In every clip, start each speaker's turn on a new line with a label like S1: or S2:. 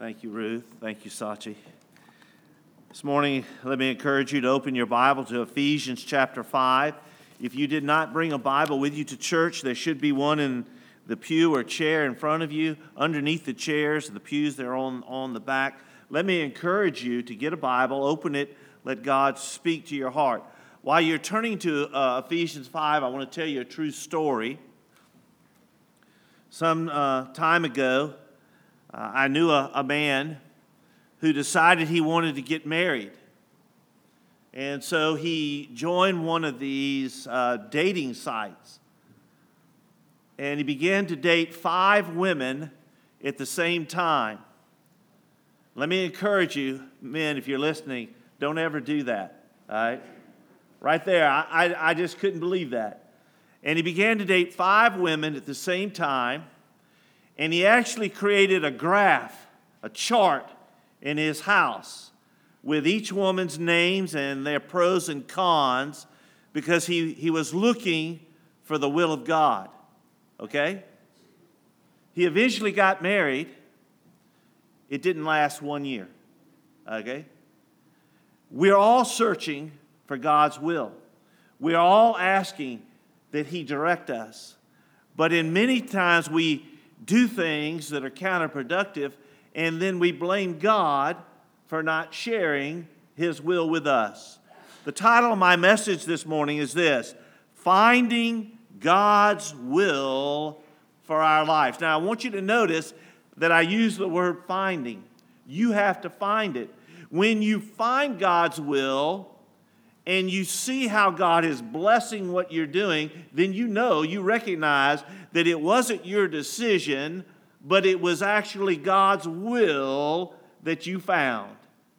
S1: Thank you, Ruth. Thank you, Sachi. This morning, let me encourage you to open your Bible to Ephesians chapter 5. If you did not bring a Bible with you to church, there should be one in the pew or chair in front of you, underneath the chairs, the pews, they're on, on the back. Let me encourage you to get a Bible, open it, let God speak to your heart. While you're turning to uh, Ephesians 5, I want to tell you a true story. Some uh, time ago, uh, I knew a, a man who decided he wanted to get married. And so he joined one of these uh, dating sites. And he began to date five women at the same time. Let me encourage you, men, if you're listening, don't ever do that. All right? Right there, I, I, I just couldn't believe that. And he began to date five women at the same time and he actually created a graph, a chart in his house with each woman's names and their pros and cons because he, he was looking for the will of God. Okay? He eventually got married. It didn't last one year. Okay? We're all searching for God's will. We're all asking that He direct us. But in many times we do things that are counterproductive, and then we blame God for not sharing His will with us. The title of my message this morning is this Finding God's Will for Our Lives. Now, I want you to notice that I use the word finding. You have to find it. When you find God's will, and you see how God is blessing what you're doing, then you know, you recognize that it wasn't your decision, but it was actually God's will that you found.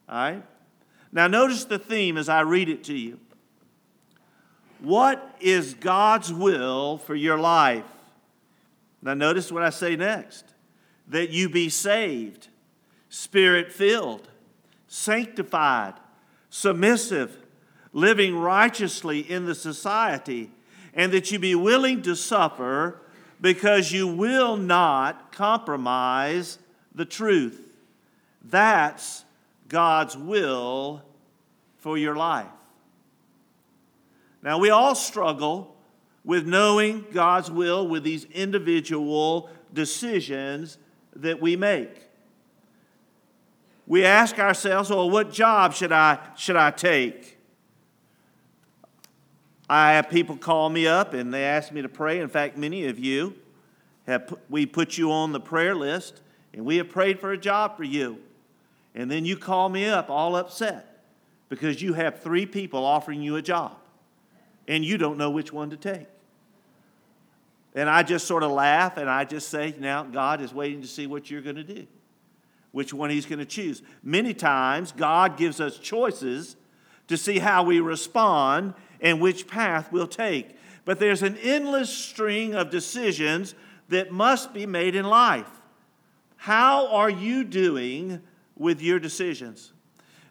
S1: All right? Now, notice the theme as I read it to you. What is God's will for your life? Now, notice what I say next that you be saved, spirit filled, sanctified, submissive living righteously in the society, and that you be willing to suffer because you will not compromise the truth. That's God's will for your life. Now, we all struggle with knowing God's will with these individual decisions that we make. We ask ourselves, well, what job should I, should I take? I have people call me up and they ask me to pray. In fact, many of you have we put you on the prayer list and we have prayed for a job for you. And then you call me up all upset because you have three people offering you a job and you don't know which one to take. And I just sort of laugh and I just say, now God is waiting to see what you're going to do, which one He's going to choose. Many times, God gives us choices to see how we respond and which path we'll take. But there's an endless string of decisions that must be made in life. How are you doing with your decisions?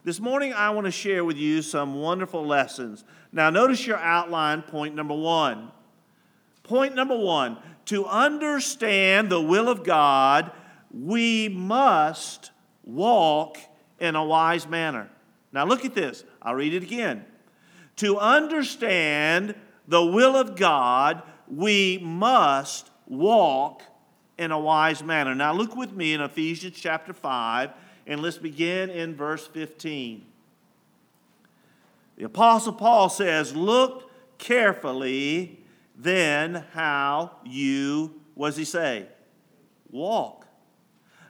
S1: This morning, I want to share with you some wonderful lessons. Now, notice your outline, point number one. Point number one to understand the will of God, we must walk in a wise manner. Now, look at this. I'll read it again. To understand the will of God, we must walk in a wise manner. Now, look with me in Ephesians chapter 5, and let's begin in verse 15. The Apostle Paul says, Look carefully then how you, what does he say? Walk.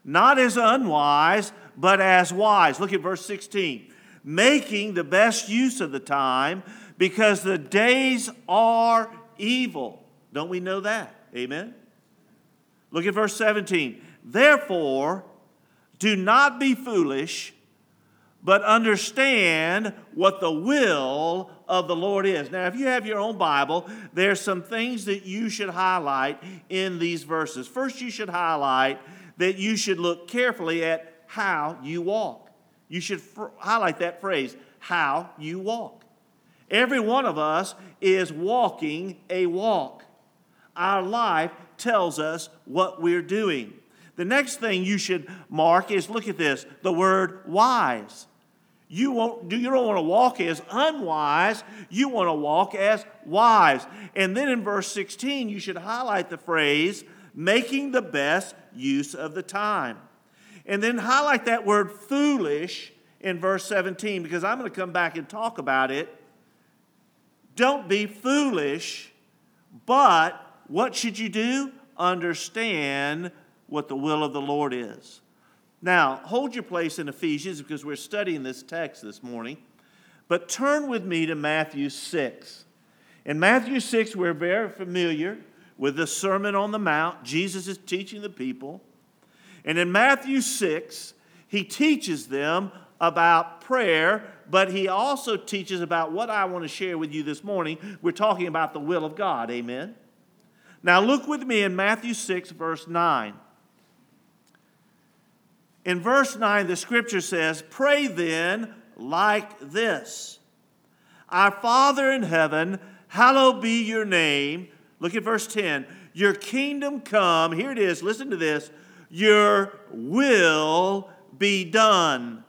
S1: Not as unwise, but as wise. Look at verse 16 making the best use of the time because the days are evil. Don't we know that? Amen. Look at verse 17. Therefore, do not be foolish, but understand what the will of the Lord is. Now, if you have your own Bible, there's some things that you should highlight in these verses. First, you should highlight that you should look carefully at how you walk. You should highlight that phrase, how you walk. Every one of us is walking a walk. Our life tells us what we're doing. The next thing you should mark is look at this the word wise. You, won't, you don't want to walk as unwise, you want to walk as wise. And then in verse 16, you should highlight the phrase, making the best use of the time. And then highlight that word foolish in verse 17 because I'm going to come back and talk about it. Don't be foolish, but what should you do? Understand what the will of the Lord is. Now, hold your place in Ephesians because we're studying this text this morning. But turn with me to Matthew 6. In Matthew 6, we're very familiar with the Sermon on the Mount. Jesus is teaching the people. And in Matthew 6, he teaches them about prayer, but he also teaches about what I want to share with you this morning. We're talking about the will of God. Amen. Now, look with me in Matthew 6, verse 9. In verse 9, the scripture says, Pray then like this Our Father in heaven, hallowed be your name. Look at verse 10. Your kingdom come. Here it is. Listen to this. Your will be done.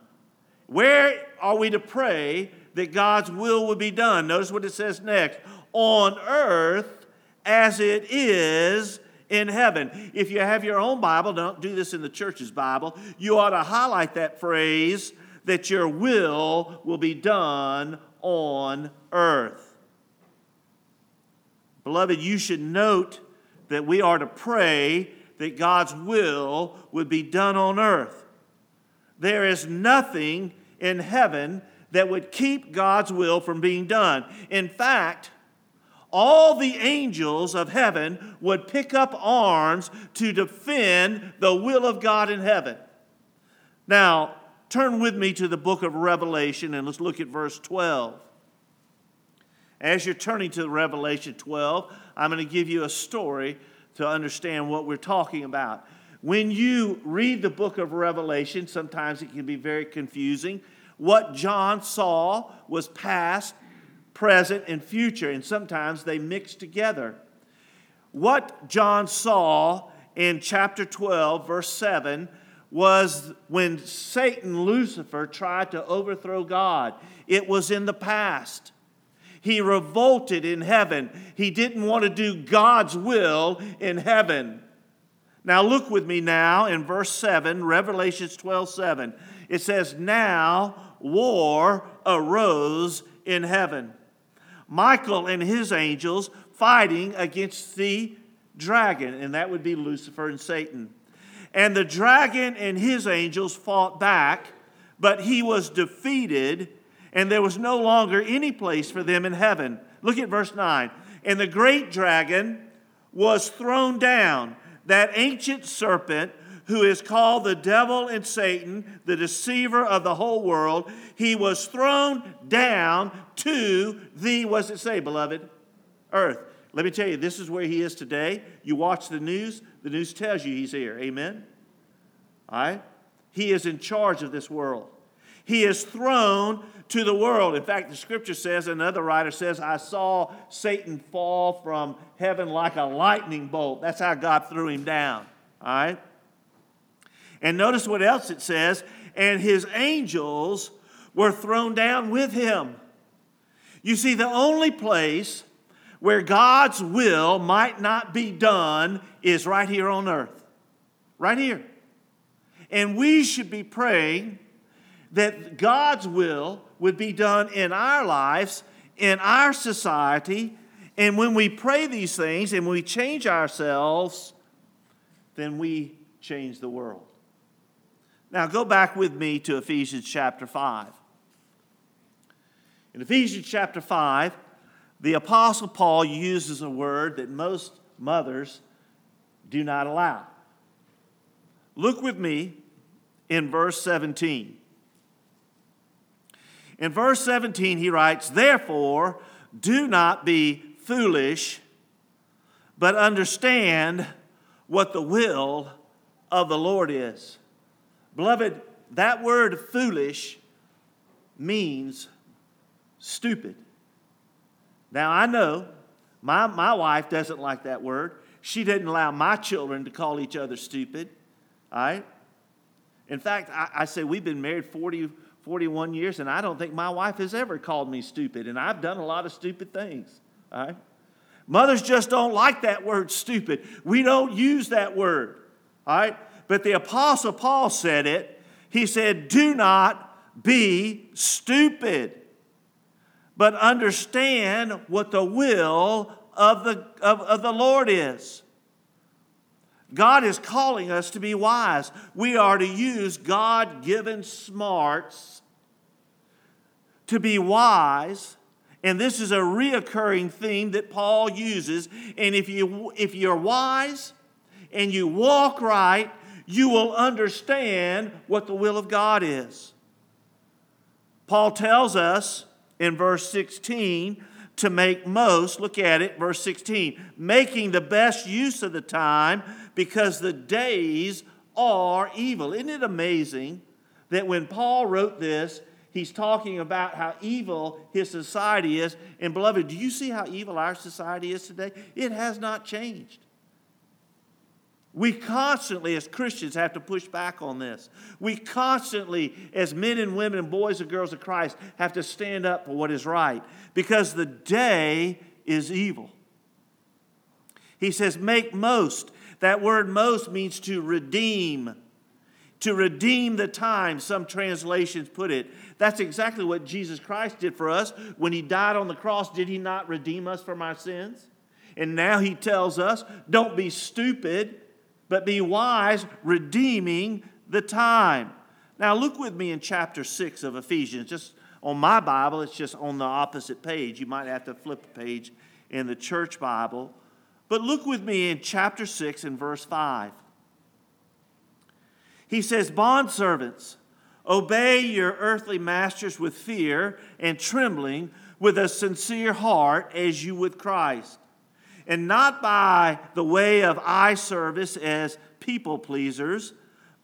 S1: Where are we to pray that God's will would be done? Notice what it says next on earth as it is in heaven. If you have your own Bible, don't do this in the church's Bible, you ought to highlight that phrase that your will will be done on earth. Beloved, you should note that we are to pray that God's will would be done on earth. There is nothing in heaven that would keep God's will from being done. In fact, all the angels of heaven would pick up arms to defend the will of God in heaven. Now, turn with me to the book of Revelation and let's look at verse 12. As you're turning to Revelation 12, I'm going to give you a story to understand what we're talking about. When you read the book of Revelation, sometimes it can be very confusing. What John saw was past, present, and future, and sometimes they mix together. What John saw in chapter 12, verse 7, was when Satan, Lucifer, tried to overthrow God. It was in the past. He revolted in heaven. He didn't want to do God's will in heaven. Now, look with me now in verse 7, Revelations 12 7. It says, Now war arose in heaven. Michael and his angels fighting against the dragon, and that would be Lucifer and Satan. And the dragon and his angels fought back, but he was defeated, and there was no longer any place for them in heaven. Look at verse 9. And the great dragon was thrown down, that ancient serpent who is called the devil and Satan, the deceiver of the whole world, he was thrown down to the, what does it say, beloved? Earth. Let me tell you, this is where he is today. You watch the news, the news tells you he's here. Amen? All right? He is in charge of this world. He is thrown to the world. In fact, the scripture says, another writer says, I saw Satan fall from heaven like a lightning bolt. That's how God threw him down. All right? And notice what else it says and his angels were thrown down with him. You see, the only place where God's will might not be done is right here on earth. Right here. And we should be praying that God's will would be done in our lives, in our society. And when we pray these things and we change ourselves, then we change the world. Now, go back with me to Ephesians chapter 5. In Ephesians chapter 5, the Apostle Paul uses a word that most mothers do not allow. Look with me in verse 17. In verse 17, he writes, Therefore, do not be foolish, but understand what the will of the Lord is. Beloved, that word foolish means stupid. Now, I know my, my wife doesn't like that word. She didn't allow my children to call each other stupid. All right? In fact, I, I say we've been married 40, 41 years, and I don't think my wife has ever called me stupid, and I've done a lot of stupid things. All right? Mothers just don't like that word stupid. We don't use that word. All right? But the Apostle Paul said it. He said, Do not be stupid, but understand what the will of the, of, of the Lord is. God is calling us to be wise. We are to use God given smarts to be wise. And this is a reoccurring theme that Paul uses. And if, you, if you're wise and you walk right, you will understand what the will of God is. Paul tells us in verse 16 to make most, look at it, verse 16, making the best use of the time because the days are evil. Isn't it amazing that when Paul wrote this, he's talking about how evil his society is? And beloved, do you see how evil our society is today? It has not changed. We constantly, as Christians, have to push back on this. We constantly, as men and women and boys and girls of Christ, have to stand up for what is right because the day is evil. He says, Make most. That word most means to redeem, to redeem the time, some translations put it. That's exactly what Jesus Christ did for us. When he died on the cross, did he not redeem us from our sins? And now he tells us, Don't be stupid but be wise, redeeming the time. Now, look with me in chapter 6 of Ephesians. Just on my Bible, it's just on the opposite page. You might have to flip a page in the church Bible. But look with me in chapter 6 and verse 5. He says, Bondservants, obey your earthly masters with fear and trembling, with a sincere heart, as you with Christ and not by the way of eye service as people pleasers,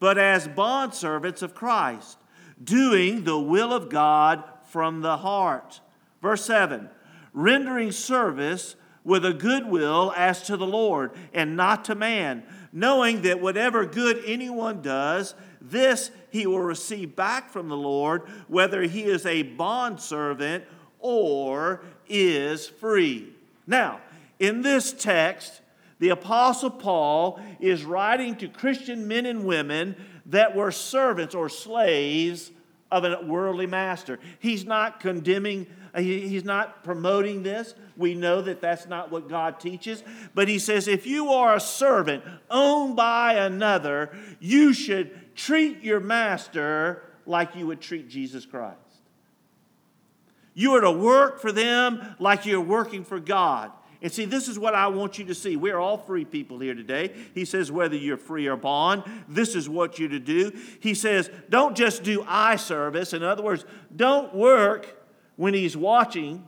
S1: but as bondservants of Christ, doing the will of God from the heart. Verse 7 rendering service with a good will as to the Lord and not to man, knowing that whatever good anyone does, this he will receive back from the Lord, whether he is a bondservant or is free. Now, in this text, the Apostle Paul is writing to Christian men and women that were servants or slaves of a worldly master. He's not condemning, he's not promoting this. We know that that's not what God teaches. But he says if you are a servant owned by another, you should treat your master like you would treat Jesus Christ. You are to work for them like you're working for God. And see, this is what I want you to see. We're all free people here today. He says, whether you're free or bond, this is what you're to do. He says, don't just do eye service. In other words, don't work when he's watching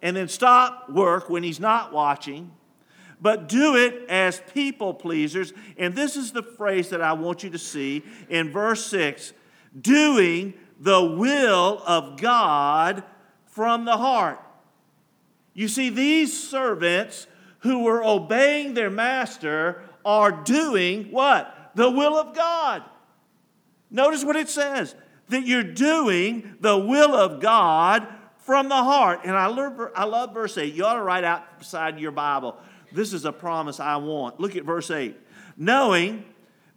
S1: and then stop work when he's not watching, but do it as people pleasers. And this is the phrase that I want you to see in verse 6 doing the will of God from the heart. You see, these servants who were obeying their master are doing what? The will of God. Notice what it says that you're doing the will of God from the heart. And I love, I love verse 8. You ought to write outside your Bible, this is a promise I want. Look at verse 8. Knowing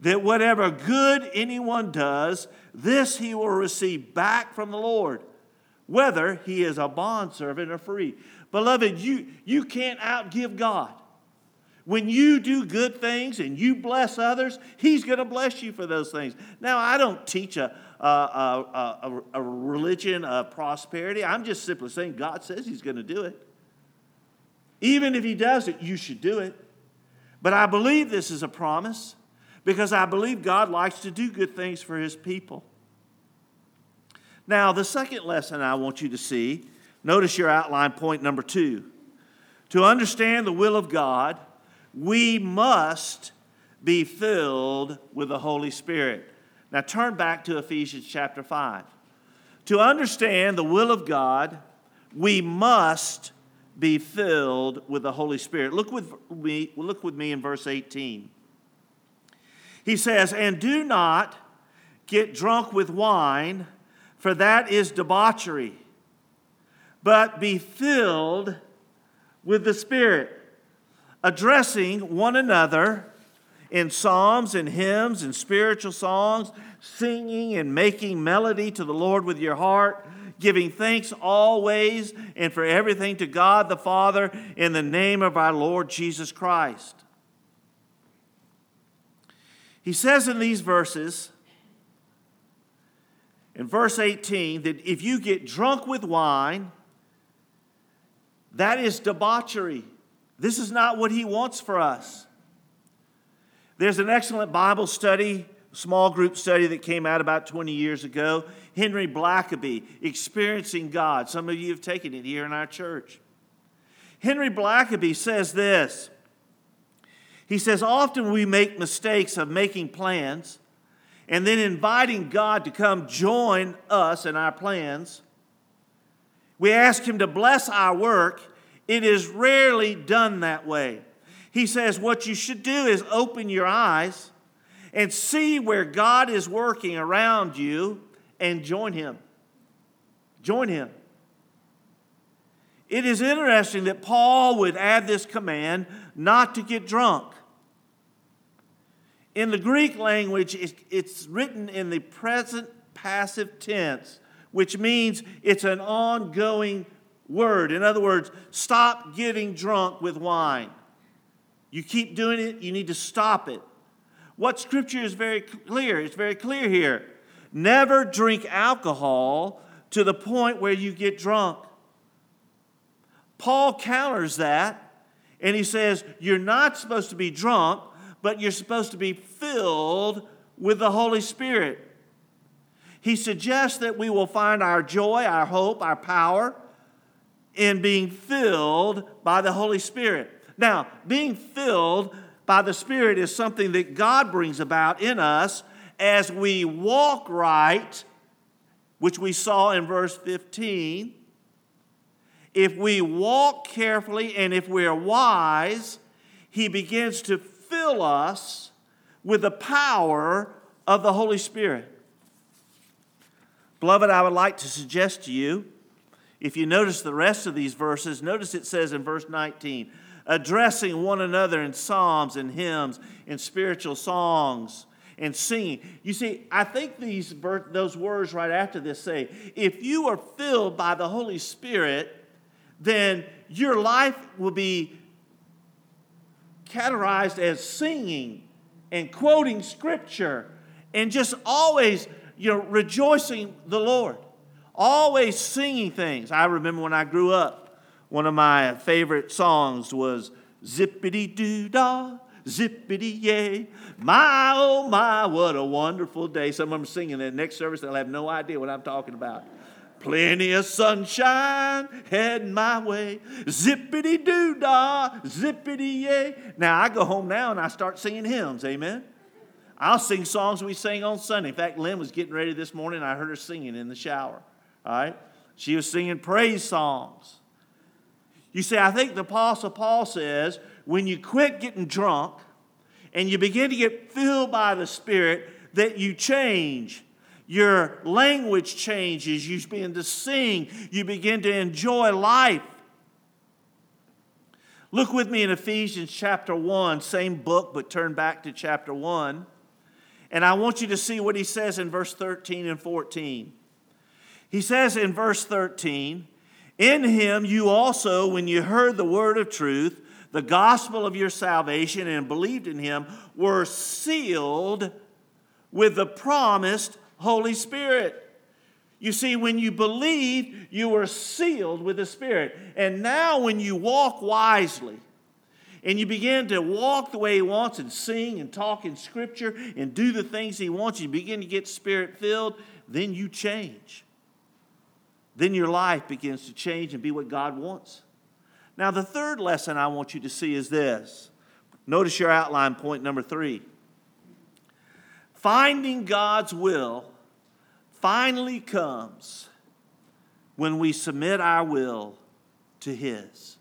S1: that whatever good anyone does, this he will receive back from the Lord, whether he is a bondservant or free. Beloved, you, you can't outgive God. When you do good things and you bless others, He's going to bless you for those things. Now, I don't teach a, a, a, a, religion of prosperity. I'm just simply saying God says He's going to do it. Even if He does it, you should do it. But I believe this is a promise because I believe God likes to do good things for His people. Now, the second lesson I want you to see Notice your outline point number two. To understand the will of God, we must be filled with the Holy Spirit. Now turn back to Ephesians chapter 5. To understand the will of God, we must be filled with the Holy Spirit. Look with me, look with me in verse 18. He says, And do not get drunk with wine, for that is debauchery, but be filled with the Spirit, addressing one another in psalms and hymns and spiritual songs, singing and making melody to the Lord with your heart, giving thanks always and for everything to God the Father in the name of our Lord Jesus Christ. He says in these verses, in verse 18, that if you get drunk with wine, that is debauchery. This is not what he wants for us. There's an excellent Bible study, small group study that came out about 20 years ago. Henry Blackaby, Experiencing God. Some of you have taken it here in our church. Henry Blackaby says this He says, Often we make mistakes of making plans and then inviting God to come join us in our plans. We ask Him to bless our work. It is rarely done that way. He says, What you should do is open your eyes and see where God is working around you and join Him. Join Him. It is interesting that Paul would add this command not to get drunk. In the Greek language, it's written in the present passive tense, which means it's an ongoing word. In other words, stop getting drunk with wine. You keep doing it, you need to stop it. What scripture is very clear? It's very clear here. Never drink alcohol to the point where you get drunk. Paul counters that and he says, You're not supposed to be drunk, but you're supposed to be filled with the Holy Spirit. He suggests that we will find our joy, our hope, our power in being filled by the Holy Spirit. Now, being filled by the Spirit is something that God brings about in us as we walk right, which we saw in verse 15. If we walk carefully and if we're wise, He begins to fill us with the power of the Holy Spirit. Beloved, I would like to suggest to you, if you notice the rest of these verses, notice it says in verse 19, addressing one another in psalms and hymns and spiritual songs and singing. You see, I think these those words right after this say, if you are filled by the Holy Spirit, then your life will be categorized as singing and quoting scripture and just always, you know, rejoicing the Lord. Always singing things. I remember when I grew up, one of my favorite songs was Zippity Doo Dah, Zippity Yay. My, oh my, what a wonderful day. Some of them singing that next service, they'll have no idea what I'm talking about. Plenty of sunshine heading my way. Zippity doo dah, zippity yay. Now I go home now and I start singing hymns. Amen. I'll sing songs we sang on Sunday. In fact, Lynn was getting ready this morning. I heard her singing in the shower. All right. She was singing praise songs. You see, I think the Apostle Paul says when you quit getting drunk and you begin to get filled by the Spirit, that you change. Your language changes. You begin to sing. You begin to enjoy life. Look with me in Ephesians chapter 1, same book, but turn back to chapter 1. And I want you to see what he says in verse 13 and 14. He says in verse 13, in him you also, when you heard the word of truth, the gospel of your salvation, and believed in him, were sealed with the promised Holy Spirit. You see, when you believe, you were sealed with the Spirit. And now, when you walk wisely, and you begin to walk the way He wants and sing and talk in Scripture and do the things He wants, you begin to get Spirit filled, then you change then your life begins to change and be what God wants. Now, the third lesson I want you to see is this. Notice your outline point number three. Finding God's will finally comes when we submit our will to His.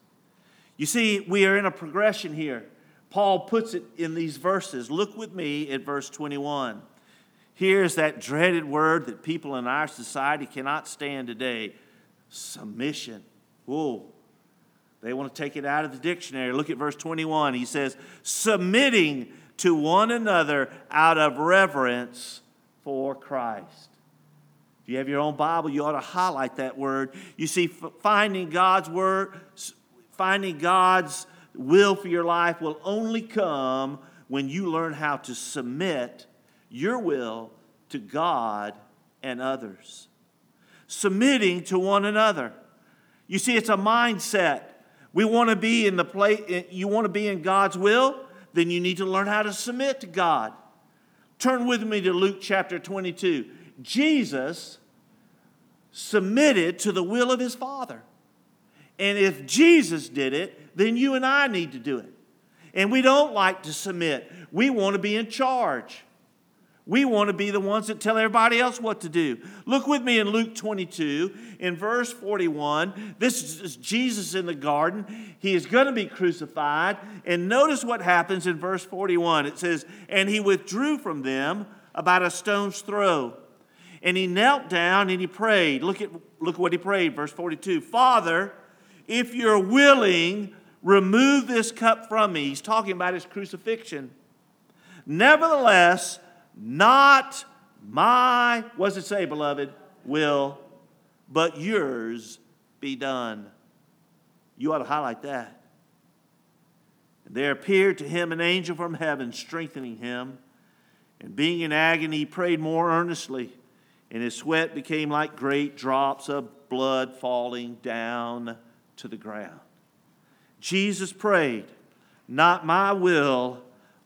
S1: You see, we are in a progression here. Paul puts it in these verses. Look with me at verse 21. Here's that dreaded word that people in our society cannot stand today submission. Whoa. They want to take it out of the dictionary. Look at verse 21. He says, submitting to one another out of reverence for Christ. If you have your own Bible, you ought to highlight that word. You see, finding God's word, finding God's will for your life will only come when you learn how to submit your will to God and others. Submitting to one another. You see, it's a mindset. We want to be in the place, you want to be in God's will, then you need to learn how to submit to God. Turn with me to Luke chapter 22. Jesus submitted to the will of his Father. And if Jesus did it, then you and I need to do it. And we don't like to submit, we want to be in charge. We want to be the ones that tell everybody else what to do. Look with me in Luke 22, in verse 41. This is Jesus in the garden. He is going to be crucified. And notice what happens in verse 41. It says, And he withdrew from them about a stone's throw. And he knelt down and he prayed. Look at, look what he prayed, verse 42. Father, if you're willing, remove this cup from me. He's talking about his crucifixion. Nevertheless, not my, what does it say, beloved, will, but yours be done. You ought to highlight that. There appeared to him an angel from heaven, strengthening him. And being in agony, he prayed more earnestly, and his sweat became like great drops of blood falling down to the ground. Jesus prayed, Not my will,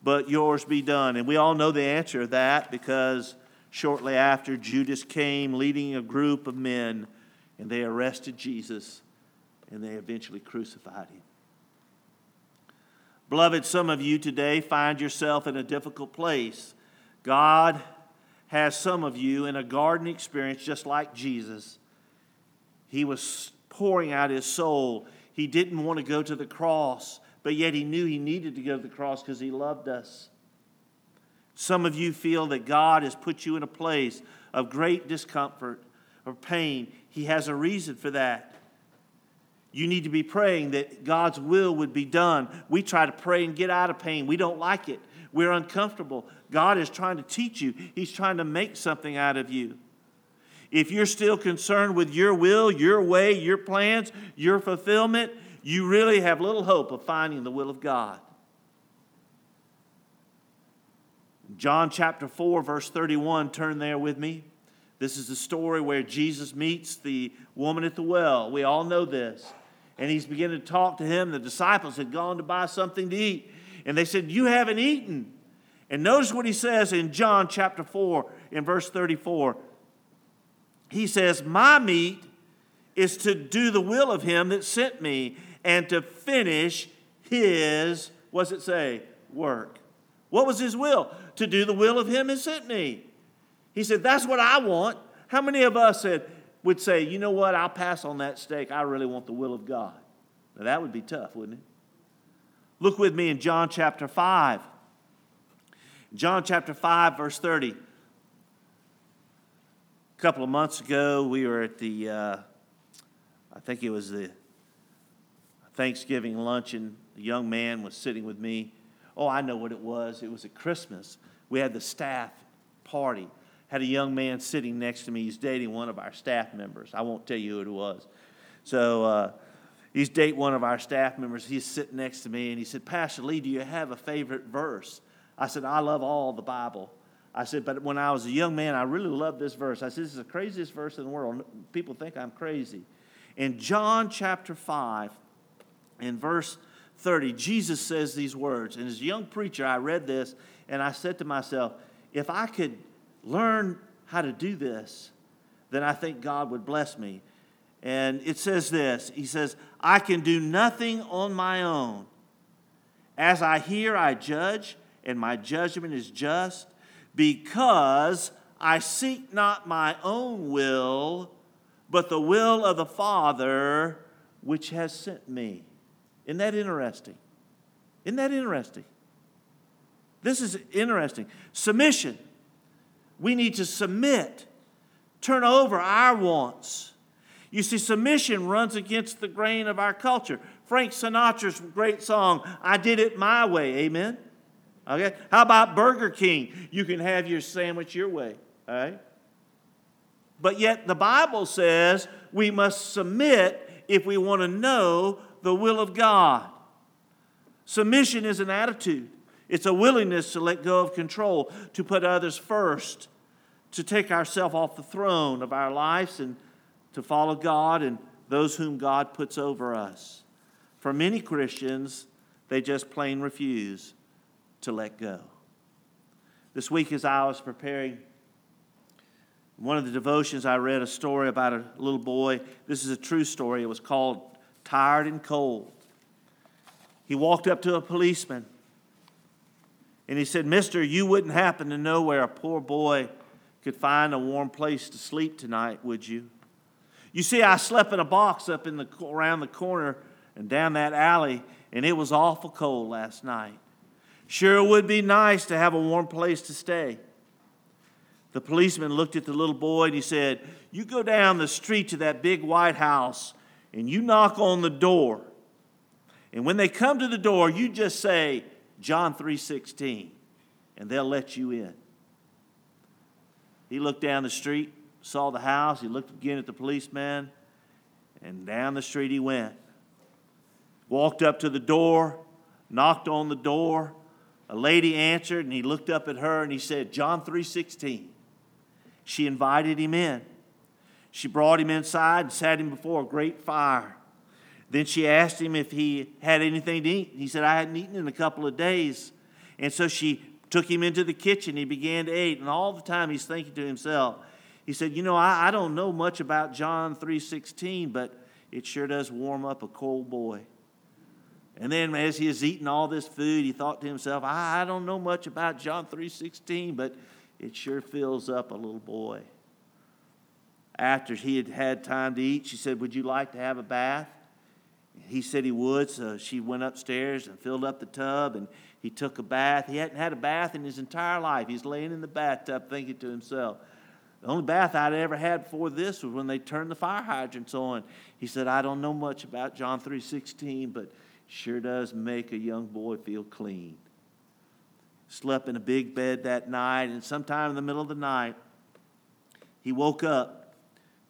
S1: but yours be done. And we all know the answer to that because shortly after, Judas came leading a group of men and they arrested Jesus and they eventually crucified him. Beloved, some of you today find yourself in a difficult place. God has some of you in a garden experience just like Jesus. He was pouring out his soul. He didn't want to go to the cross but yet he knew he needed to go to the cross because he loved us. Some of you feel that God has put you in a place of great discomfort or pain. He has a reason for that. You need to be praying that God's will would be done. We try to pray and get out of pain. We don't like it. We're uncomfortable. God is trying to teach you, He's trying to make something out of you. If you're still concerned with your will, your way, your plans, your fulfillment, you really have little hope of finding the will of God. John chapter 4, verse 31, turn there with me. This is the story where Jesus meets the woman at the well. We all know this. And he's beginning to talk to him. The disciples had gone to buy something to eat. And they said, You haven't eaten. And notice what he says in John chapter 4, in verse 34. He says, My meat is to do the will of him that sent me and to finish his, what's it say? Work. What was his will? To do the will of him who sent me. He said, That's what I want. How many of us said, would say, You know what? I'll pass on that steak. I really want the will of God. Now, that would be tough, wouldn't it? Look with me in John chapter 5. John chapter 5, verse 30. A couple of months ago, we were at the, uh, I think it was the Thanksgiving luncheon, a young man was sitting with me. Oh, I know what it was. It was at Christmas. We had the staff party. Had a young man sitting next to me. He's dating one of our staff members. I won't tell you who it was. So uh, he's dating one of our staff members. He's sitting next to me and he said, Pastor Lee, do you have a favorite verse? I said, I love all the Bible. I said, but when I was a young man, I really loved this verse. I said, this is the craziest verse in the world. People think I'm crazy. In John chapter 5, in verse 30, Jesus says these words. And as a young preacher, I read this and I said to myself, if I could learn how to do this, then I think God would bless me. And it says this He says, I can do nothing on my own. As I hear, I judge, and my judgment is just, because I seek not my own will, but the will of the Father which has sent me. Isn't that interesting? Isn't that interesting? This is interesting. Submission. We need to submit, turn over our wants. You see, submission runs against the grain of our culture. Frank Sinatra's great song, I Did It My Way. Amen? Okay? How about Burger King? You can have your sandwich your way. All right? But yet the Bible says we must submit if we want to know the will of God. Submission is an attitude, it's a willingness to let go of control, to put others first, to take ourselves off the throne of our lives and to follow God and those whom God puts over us. For many Christians, they just plain refuse to let go. This week, as I was preparing one of the devotions, I read a story about a little boy. This is a true story. It was called Tired and Cold. He walked up to a policeman and he said, Mister, you wouldn't happen to know where a poor boy could find a warm place to sleep tonight, would you? You see, I slept in a box up in the, around the corner and down that alley, and it was awful cold last night. Sure it would be nice to have a warm place to stay. The policeman looked at the little boy and he said, You go down the street to that big white house and you knock on the door. And when they come to the door, you just say, John 3:16, and they'll let you in. He looked down the street, saw the house, he looked again at the policeman, and down the street he went. Walked up to the door, knocked on the door. A lady answered, and he looked up at her and he said, John 3:16. She invited him in. She brought him inside and sat him before a great fire. Then she asked him if he had anything to eat. He said, I hadn't eaten in a couple of days. And so she took him into the kitchen. He began to eat. And all the time he's thinking to himself, he said, You know, I, I don't know much about John 3.16, but it sure does warm up a cold boy. And then as he was eating all this food, he thought to himself, I, I don't know much about John 3.16, but it sure fills up a little boy. After he had had time to eat, she said, Would you like to have a bath? He said he would, so she went upstairs and filled up the tub and he took a bath. He hadn't had a bath in his entire life. He's laying in the bathtub thinking to himself, the only bath I'd ever had before this was when they turned the fire hydrants on. He said, I don't know much about John 3.16, but sure does make a young boy feel clean slept in a big bed that night, and sometime in the middle of the night, he woke up,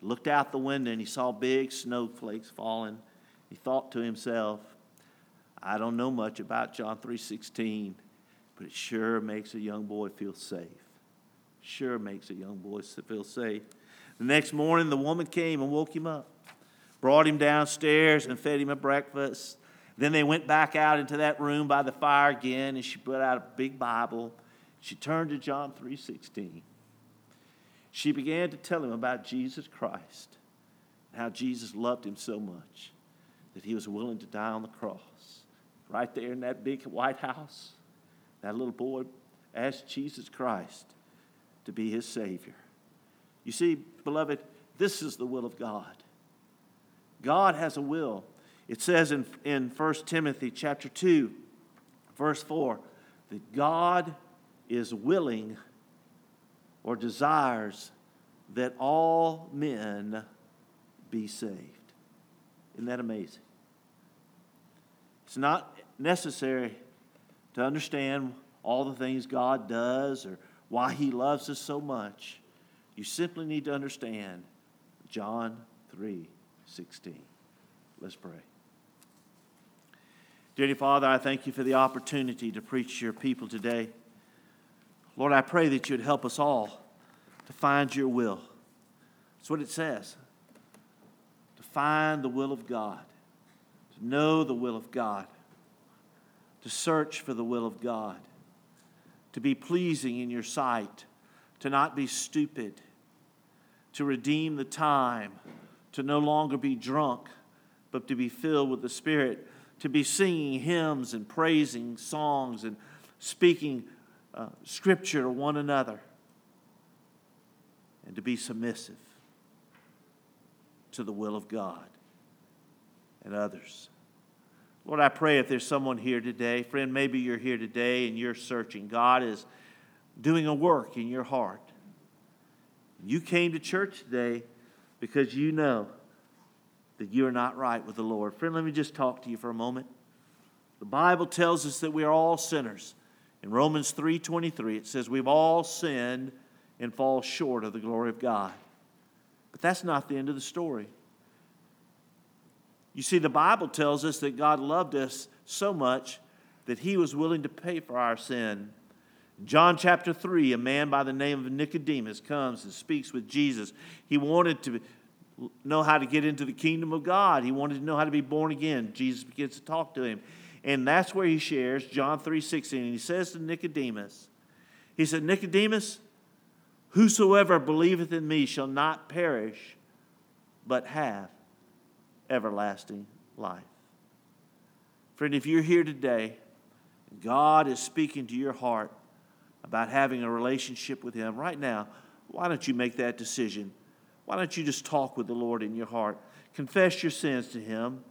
S1: looked out the window, and he saw big snowflakes falling. He thought to himself, I don't know much about John 3:16, but it sure makes a young boy feel safe. Sure makes a young boy feel safe. The next morning, the woman came and woke him up, brought him downstairs, and fed him a breakfast. Then they went back out into that room by the fire again, and she put out a big Bible. She turned to John 3:16. She began to tell him about Jesus Christ, and how Jesus loved him so much that he was willing to die on the cross. Right there in that big white house, that little boy asked Jesus Christ to be his Savior. You see, beloved, this is the will of God. God has a will it says in, in 1 Timothy chapter 2, verse 4, that God is willing or desires that all men be saved. Isn't that amazing? It's not necessary to understand all the things God does or why He loves us so much. You simply need to understand John 3 16. Let's pray. Dearly Father, I thank you for the opportunity to preach to your people today. Lord, I pray that you'd help us all to find your will. That's what it says. To find the will of God, to know the will of God, to search for the will of God, to be pleasing in your sight, to not be stupid, to redeem the time, to no longer be drunk, but to be filled with the Spirit. To be singing hymns and praising songs and speaking uh, scripture to one another, and to be submissive to the will of God and others. Lord, I pray if there's someone here today, friend, maybe you're here today and you're searching. God is doing a work in your heart. You came to church today because you know that you're not right with the Lord. Friend, let me just talk to you for a moment. The Bible tells us that we are all sinners. In Romans 3:23 it says we've all sinned and fall short of the glory of God. But that's not the end of the story. You see the Bible tells us that God loved us so much that he was willing to pay for our sin. In John chapter 3, a man by the name of Nicodemus comes and speaks with Jesus. He wanted to know how to get into the kingdom of God. He wanted to know how to be born again. Jesus begins to talk to him. And that's where he shares John 3:16. And he says to Nicodemus, he said, Nicodemus, whosoever believeth in me shall not perish, but have everlasting life. Friend, if you're here today, God is speaking to your heart about having a relationship with Him right now, why don't you make that decision? Why don't you just talk with the Lord in your heart? Confess your sins to Him.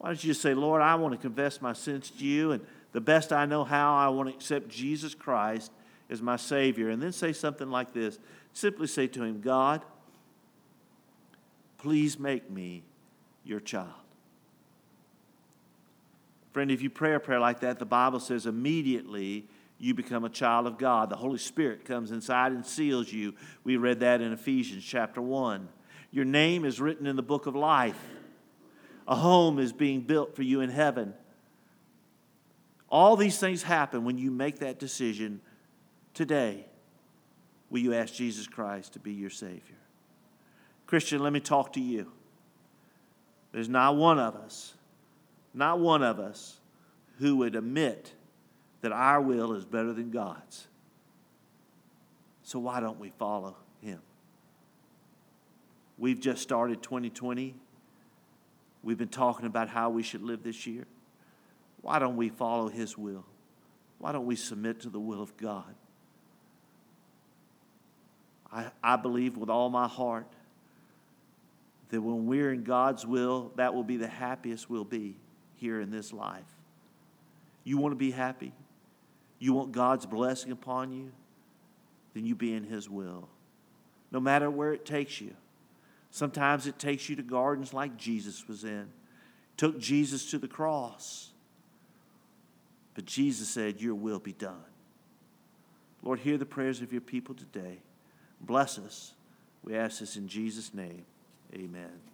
S1: Why don't you just say, Lord, I want to confess my sins to you, and the best I know how, I want to accept Jesus Christ as my Savior. And then say something like this simply say to Him, God, please make me your child. Friend, if you pray a prayer like that, the Bible says immediately you become a child of God. The Holy Spirit comes inside and seals you. We read that in Ephesians chapter 1. Your name is written in the book of life. A home is being built for you in heaven. All these things happen when you make that decision today. Will you ask Jesus Christ to be your Savior? Christian, let me talk to you. There's not one of us, not one of us, who would admit that our will is better than God's. So why don't we follow Him? We've just started 2020. We've been talking about how we should live this year. Why don't we follow His will? Why don't we submit to the will of God? I, I believe with all my heart that when we're in God's will, that will be the happiest we'll be here in this life. You want to be happy? You want God's blessing upon you? Then you be in His will. No matter where it takes you. Sometimes it takes you to gardens like Jesus was in. took Jesus to the cross. But Jesus said, Your will be done. Lord, hear the prayers of your people today. Bless us. We ask this in Jesus' name. Amen.